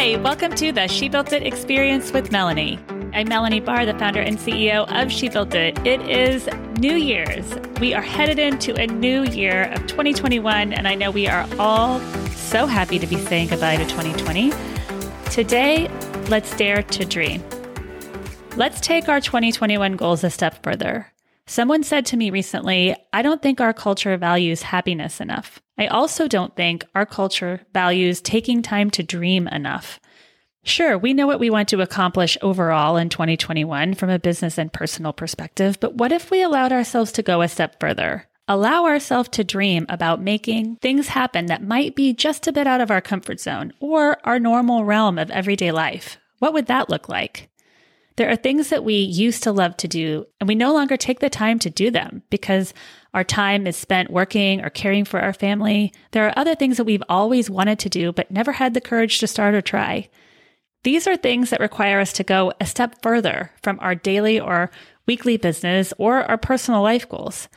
Hi, welcome to the She Built It Experience with Melanie. I'm Melanie Barr, the founder and CEO of She Built It. It is New Year's. We are headed into a new year of 2021, and I know we are all so happy to be saying goodbye to 2020. Today, let's dare to dream. Let's take our 2021 goals a step further. Someone said to me recently, I don't think our culture values happiness enough. I also don't think our culture values taking time to dream enough. Sure, we know what we want to accomplish overall in 2021 from a business and personal perspective, but what if we allowed ourselves to go a step further? Allow ourselves to dream about making things happen that might be just a bit out of our comfort zone or our normal realm of everyday life. What would that look like? There are things that we used to love to do, and we no longer take the time to do them because our time is spent working or caring for our family. There are other things that we've always wanted to do, but never had the courage to start or try. These are things that require us to go a step further from our daily or weekly business or our personal life goals.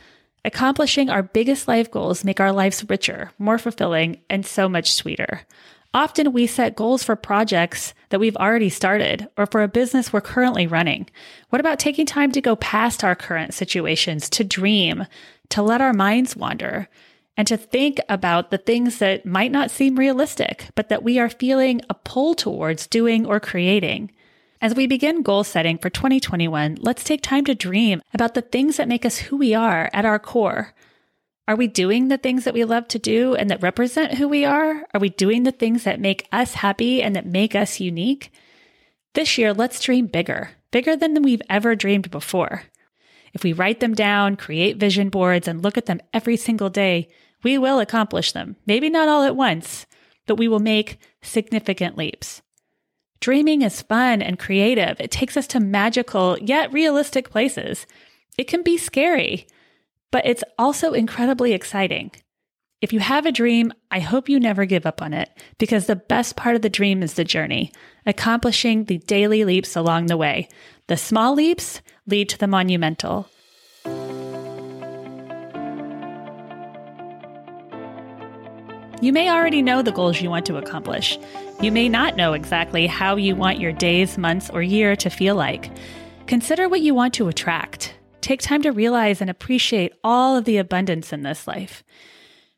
Accomplishing our biggest life goals make our lives richer, more fulfilling, and so much sweeter. Often we set goals for projects that we've already started or for a business we're currently running. What about taking time to go past our current situations, to dream, to let our minds wander, and to think about the things that might not seem realistic, but that we are feeling a pull towards doing or creating? As we begin goal setting for 2021, let's take time to dream about the things that make us who we are at our core. Are we doing the things that we love to do and that represent who we are? Are we doing the things that make us happy and that make us unique? This year, let's dream bigger, bigger than we've ever dreamed before. If we write them down, create vision boards, and look at them every single day, we will accomplish them. Maybe not all at once, but we will make significant leaps. Dreaming is fun and creative. It takes us to magical yet realistic places. It can be scary but it's also incredibly exciting. If you have a dream, I hope you never give up on it because the best part of the dream is the journey, accomplishing the daily leaps along the way. The small leaps lead to the monumental. You may already know the goals you want to accomplish. You may not know exactly how you want your days, months, or year to feel like. Consider what you want to attract. Take time to realize and appreciate all of the abundance in this life.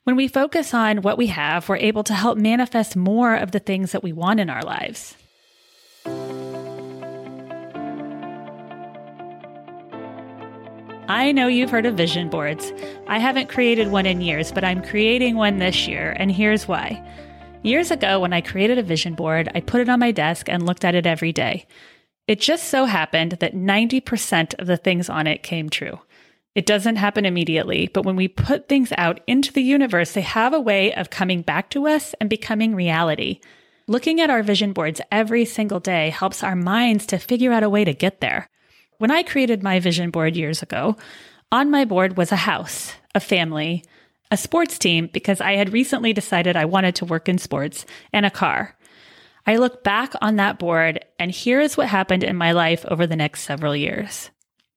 When we focus on what we have, we're able to help manifest more of the things that we want in our lives. I know you've heard of vision boards. I haven't created one in years, but I'm creating one this year, and here's why. Years ago, when I created a vision board, I put it on my desk and looked at it every day. It just so happened that 90% of the things on it came true. It doesn't happen immediately, but when we put things out into the universe, they have a way of coming back to us and becoming reality. Looking at our vision boards every single day helps our minds to figure out a way to get there. When I created my vision board years ago, on my board was a house, a family, a sports team because I had recently decided I wanted to work in sports, and a car. I look back on that board, and here is what happened in my life over the next several years.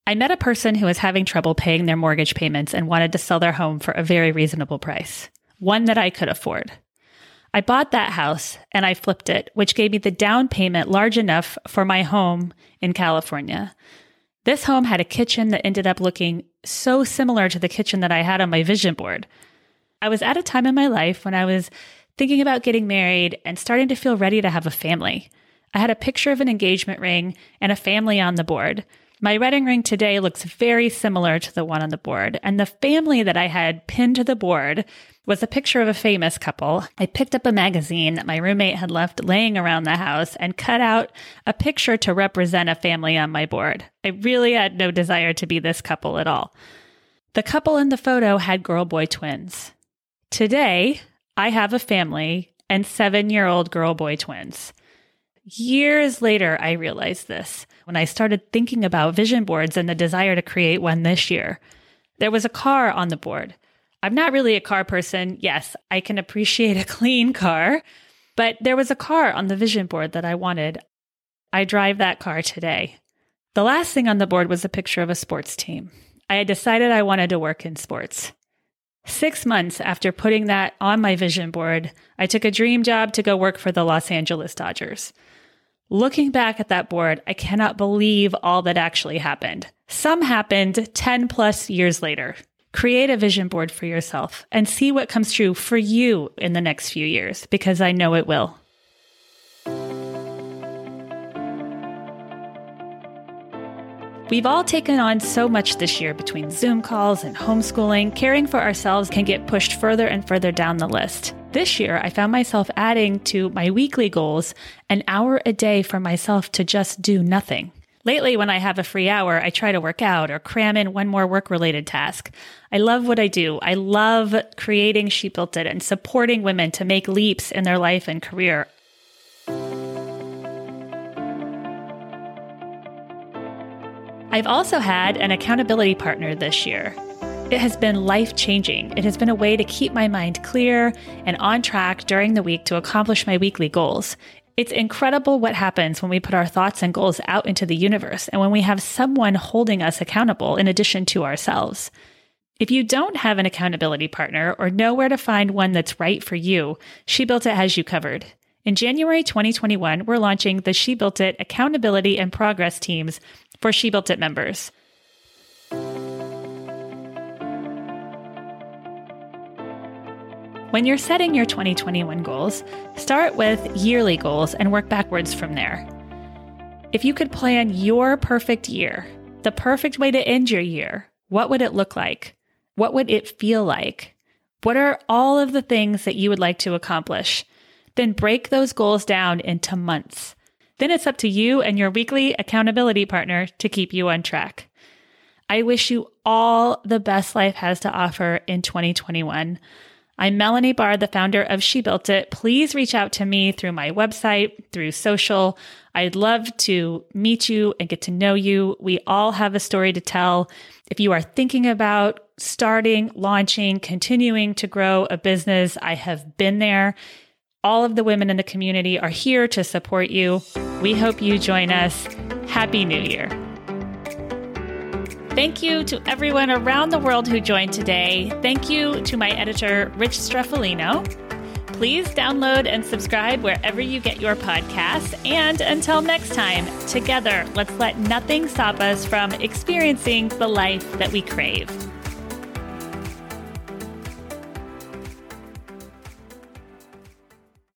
I met a person who was having trouble paying their mortgage payments and wanted to sell their home for a very reasonable price, one that I could afford. I bought that house and I flipped it, which gave me the down payment large enough for my home in California. This home had a kitchen that ended up looking so similar to the kitchen that I had on my vision board. I was at a time in my life when I was thinking about getting married and starting to feel ready to have a family. I had a picture of an engagement ring and a family on the board. My wedding ring today looks very similar to the one on the board, and the family that I had pinned to the board was a picture of a famous couple. I picked up a magazine that my roommate had left laying around the house and cut out a picture to represent a family on my board. I really had no desire to be this couple at all. The couple in the photo had girl boy twins. Today, I have a family and seven year old girl boy twins. Years later, I realized this when I started thinking about vision boards and the desire to create one this year. There was a car on the board. I'm not really a car person. Yes, I can appreciate a clean car, but there was a car on the vision board that I wanted. I drive that car today. The last thing on the board was a picture of a sports team. I had decided I wanted to work in sports. Six months after putting that on my vision board, I took a dream job to go work for the Los Angeles Dodgers. Looking back at that board, I cannot believe all that actually happened. Some happened 10 plus years later. Create a vision board for yourself and see what comes true for you in the next few years, because I know it will. We've all taken on so much this year between Zoom calls and homeschooling. Caring for ourselves can get pushed further and further down the list. This year, I found myself adding to my weekly goals an hour a day for myself to just do nothing. Lately, when I have a free hour, I try to work out or cram in one more work related task. I love what I do. I love creating She Built It and supporting women to make leaps in their life and career. I've also had an accountability partner this year. It has been life changing. It has been a way to keep my mind clear and on track during the week to accomplish my weekly goals. It's incredible what happens when we put our thoughts and goals out into the universe and when we have someone holding us accountable in addition to ourselves. If you don't have an accountability partner or know where to find one that's right for you, She Built It has you covered. In January 2021, we're launching the She Built It Accountability and Progress Teams for She Built It members. When you're setting your 2021 goals, start with yearly goals and work backwards from there. If you could plan your perfect year, the perfect way to end your year, what would it look like? What would it feel like? What are all of the things that you would like to accomplish? Then break those goals down into months. Then it's up to you and your weekly accountability partner to keep you on track. I wish you all the best life has to offer in 2021. I'm Melanie Barr, the founder of She Built It. Please reach out to me through my website, through social. I'd love to meet you and get to know you. We all have a story to tell. If you are thinking about starting, launching, continuing to grow a business, I have been there. All of the women in the community are here to support you. We hope you join us. Happy New Year. Thank you to everyone around the world who joined today. Thank you to my editor, Rich Streffolino. Please download and subscribe wherever you get your podcasts. And until next time, together, let's let nothing stop us from experiencing the life that we crave.